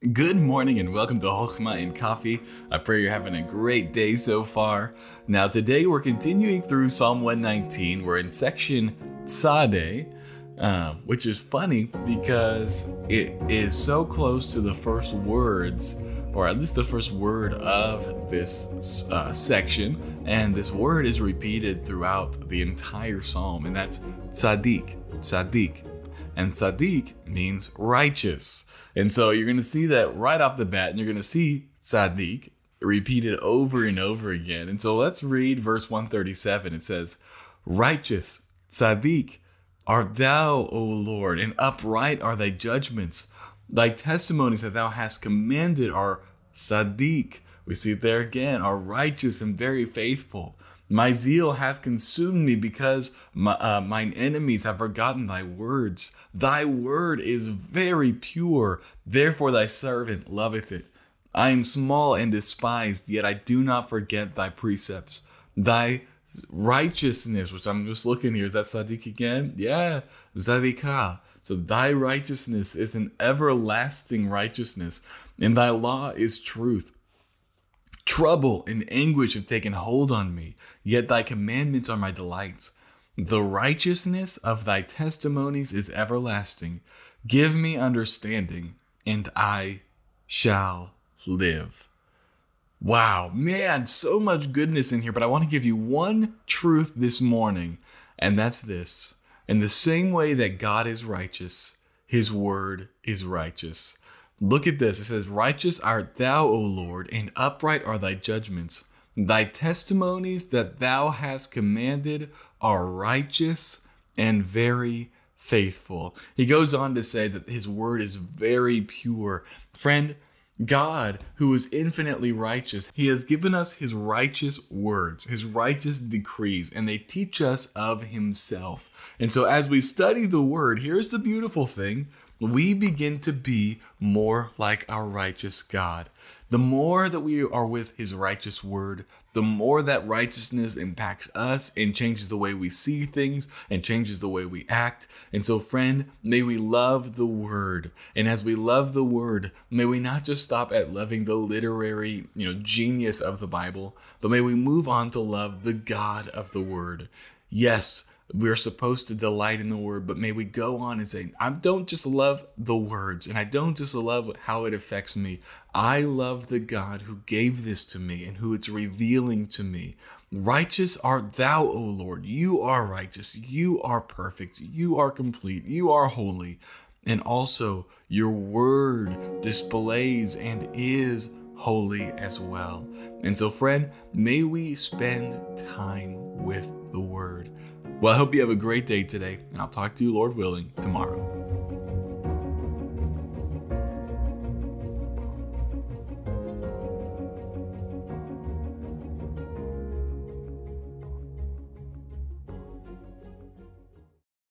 Good morning and welcome to Hochma and Coffee. I pray you're having a great day so far. Now, today we're continuing through Psalm 119. We're in section Tzadeh, uh, which is funny because it is so close to the first words, or at least the first word of this uh, section. And this word is repeated throughout the entire psalm, and that's tzaddik, tzaddik. And tzaddik means righteous. And so you're going to see that right off the bat, and you're going to see tzaddik repeated over and over again. And so let's read verse 137. It says, Righteous, tzaddik, art thou, O Lord, and upright are thy judgments. Thy testimonies that thou hast commanded are tzaddik. We see it there again, are righteous and very faithful. My zeal hath consumed me because my, uh, mine enemies have forgotten thy words. Thy word is very pure, therefore thy servant loveth it. I am small and despised, yet I do not forget thy precepts. Thy righteousness, which I'm just looking here, is that tzaddik again? Yeah, Zadikah. So thy righteousness is an everlasting righteousness, and thy law is truth. Trouble and anguish have taken hold on me, yet thy commandments are my delights. The righteousness of thy testimonies is everlasting. Give me understanding, and I shall live. Wow, man, so much goodness in here, but I want to give you one truth this morning, and that's this. In the same way that God is righteous, his word is righteous. Look at this. It says, Righteous art thou, O Lord, and upright are thy judgments. Thy testimonies that thou hast commanded are righteous and very faithful. He goes on to say that his word is very pure. Friend, God, who is infinitely righteous, he has given us his righteous words, his righteous decrees, and they teach us of himself. And so as we study the word, here's the beautiful thing we begin to be more like our righteous God. The more that we are with His righteous word, the more that righteousness impacts us and changes the way we see things and changes the way we act. And so, friend, may we love the word. And as we love the word, may we not just stop at loving the literary, you know, genius of the Bible, but may we move on to love the God of the word. Yes, we're supposed to delight in the word, but may we go on and say, I don't just love the words and I don't just love how it affects me. I love the God who gave this to me and who it's revealing to me. Righteous art thou, O Lord. You are righteous. You are perfect. You are complete. You are holy. And also, your word displays and is holy as well. And so, friend, may we spend time with. Well, I hope you have a great day today, and I'll talk to you, Lord willing, tomorrow.